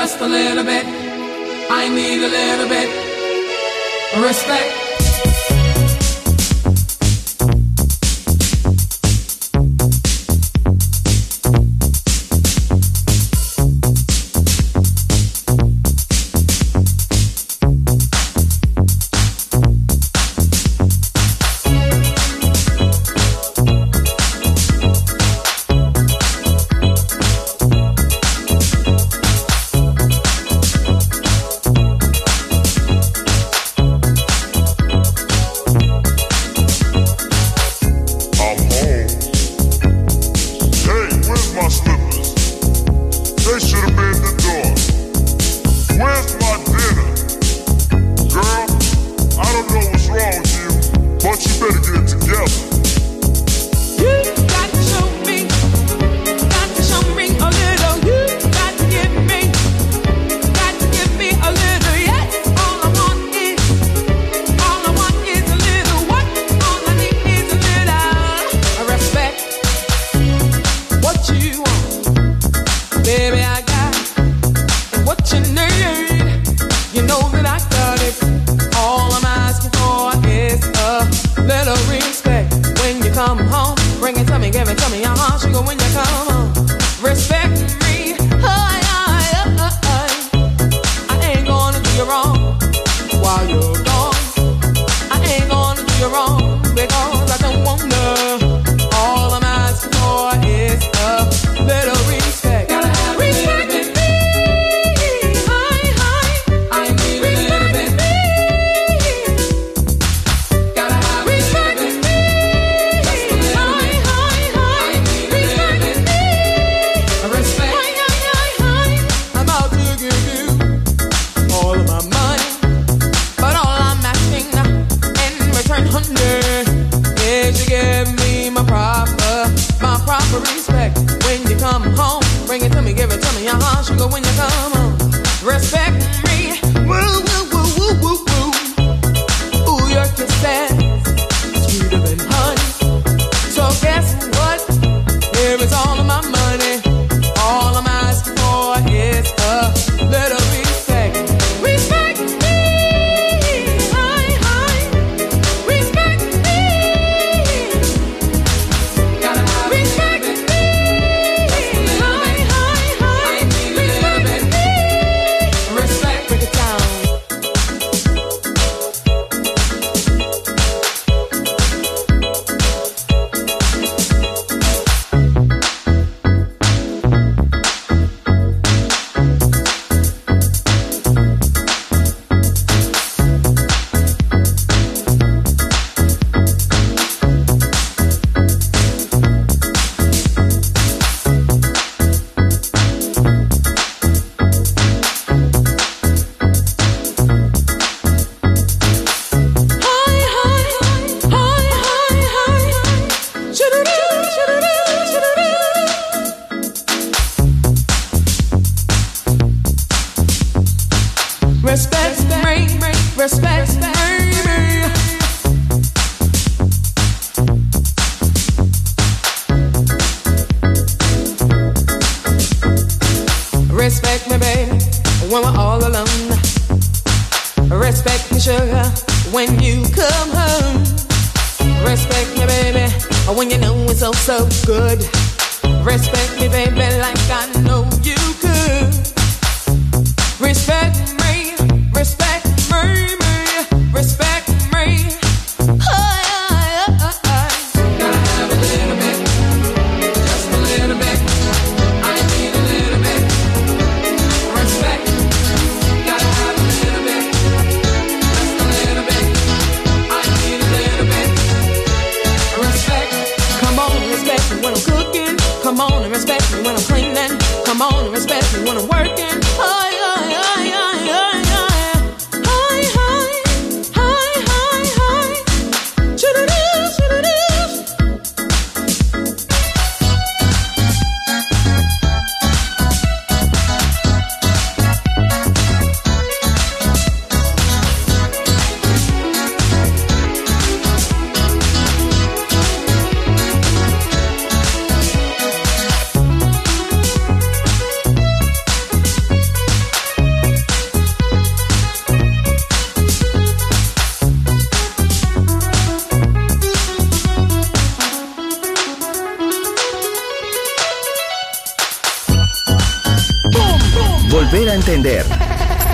just a little bit. I need a little bit respect.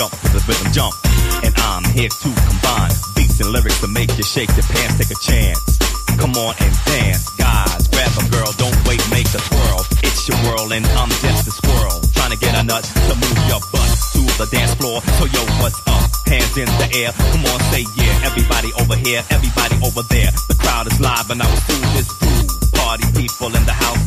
Jump, to the rhythm, jump. And I'm here to combine beats and lyrics to make you shake your pants, take a chance. Come on and dance, guys. Grab a girl, don't wait, make the twirl. It's your world, and I'm just a squirrel. Trying to get a nut to move your butt to the dance floor. So yo, what's up? Hands in the air. Come on, say yeah. Everybody over here, everybody over there. The crowd is live, and I will do this. Party people in the house,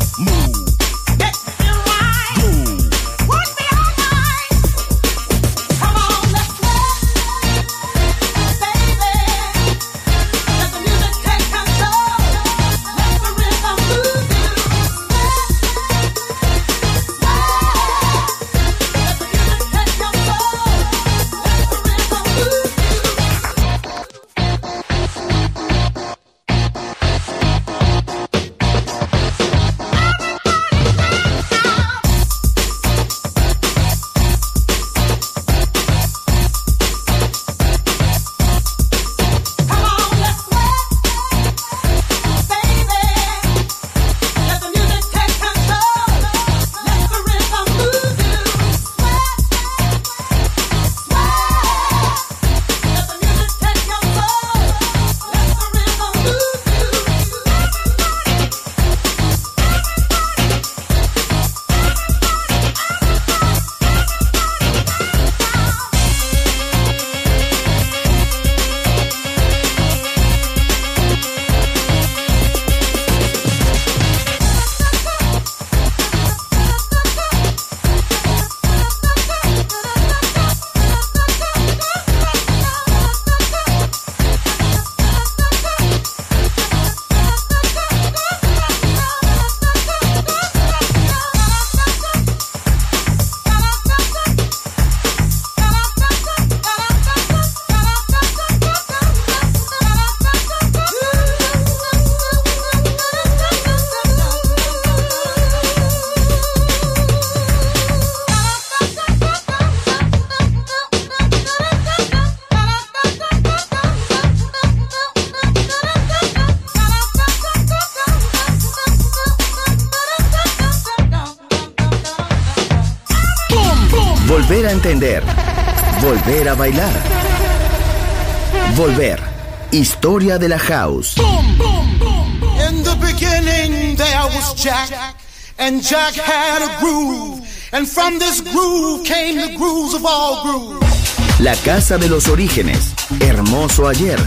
Historia de la house. In the beginning there was Jack, and Jack had a groove, and from this groove came the grooves of all grooves. La casa de los orígenes. Hermoso ayer.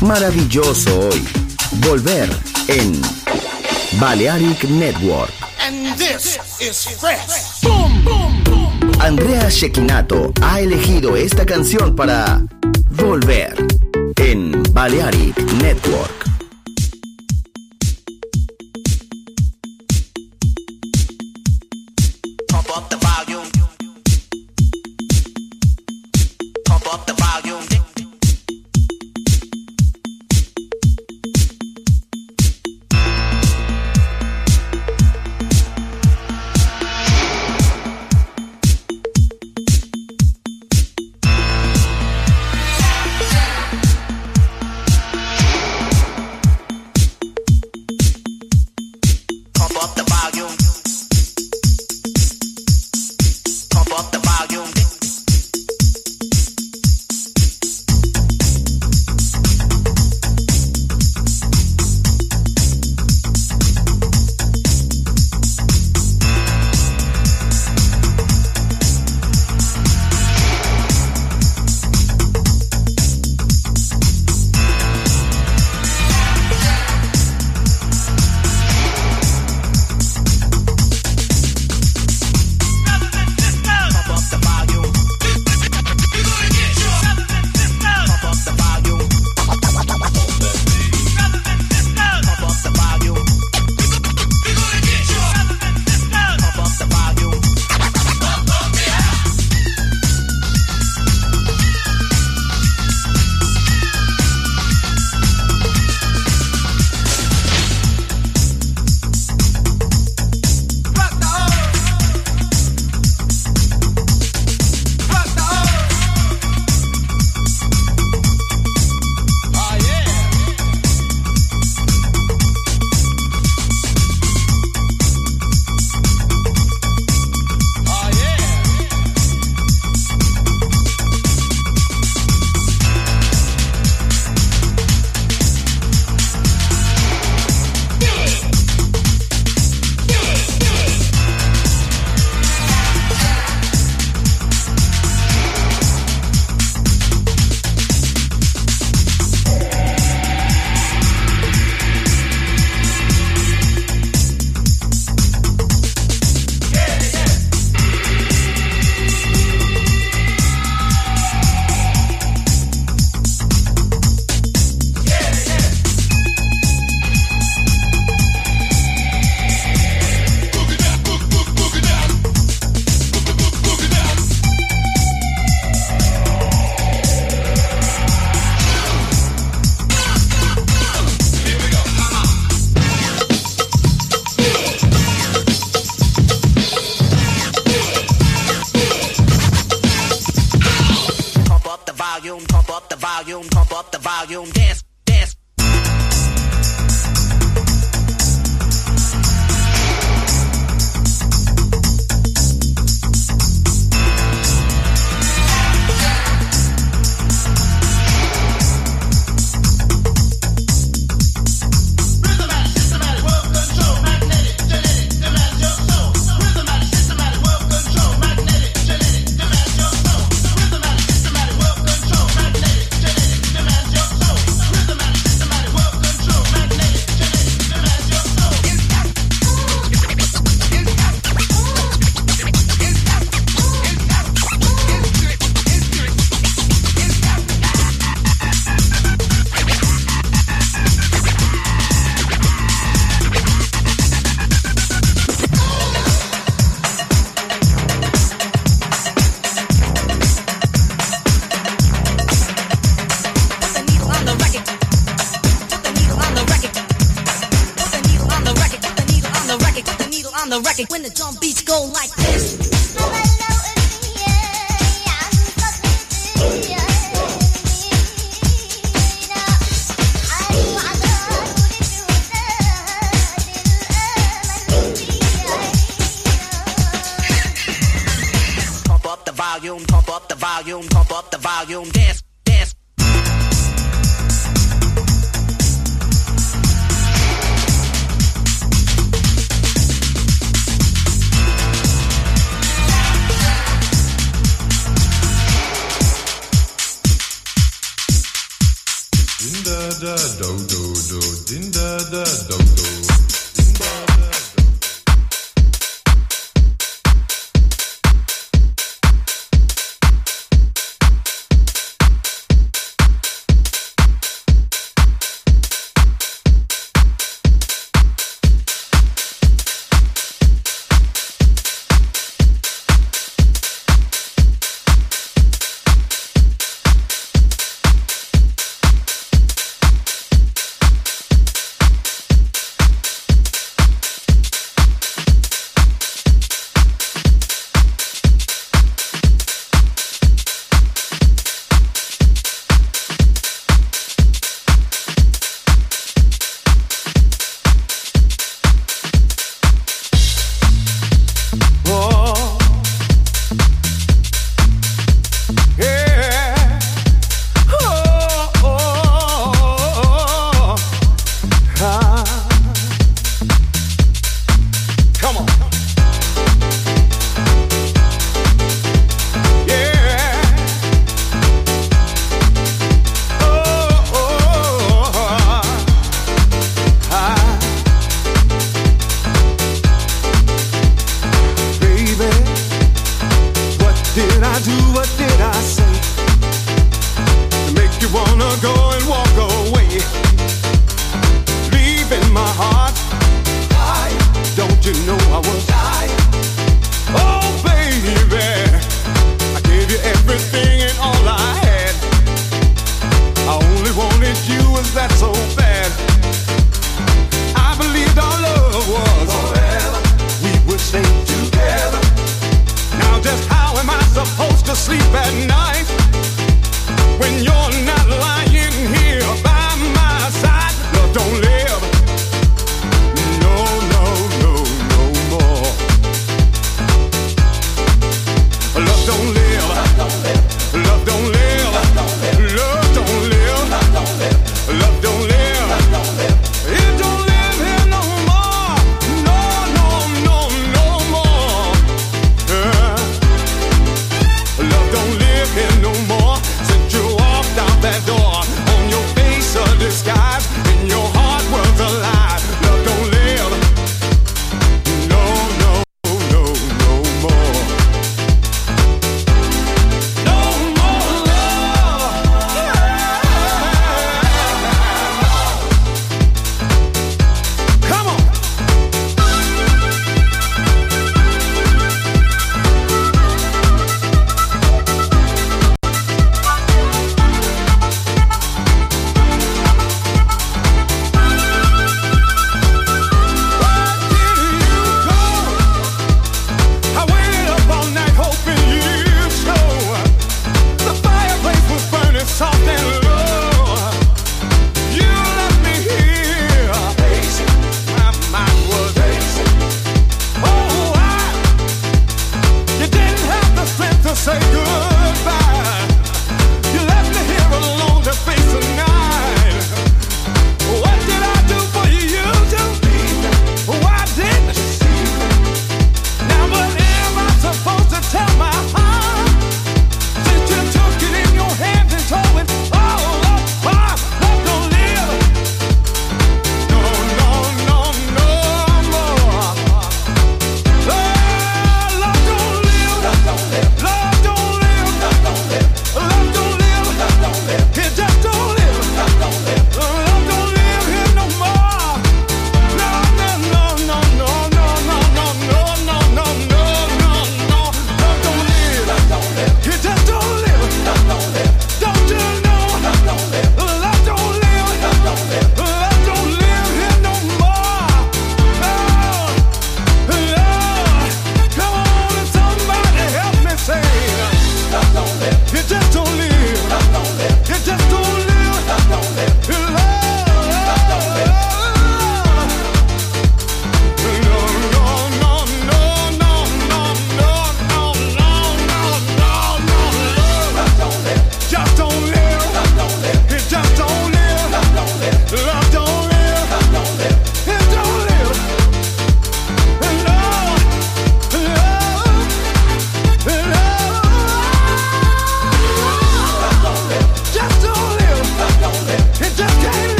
Maravilloso hoy. Volver en Balearic Network. And this is fresh. Andrea Shekinato ha elegido esta canción para Volver Balearic Network.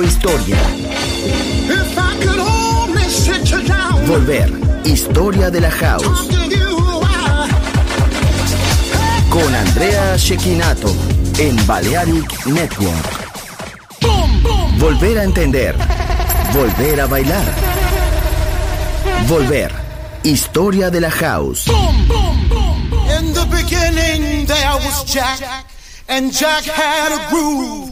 historia. Volver, historia de la house. Con Andrea Shekinato en Balearic Network. Volver a entender. Volver a bailar. Volver. Historia de la house. In the beginning there Jack, and Jack had a groove.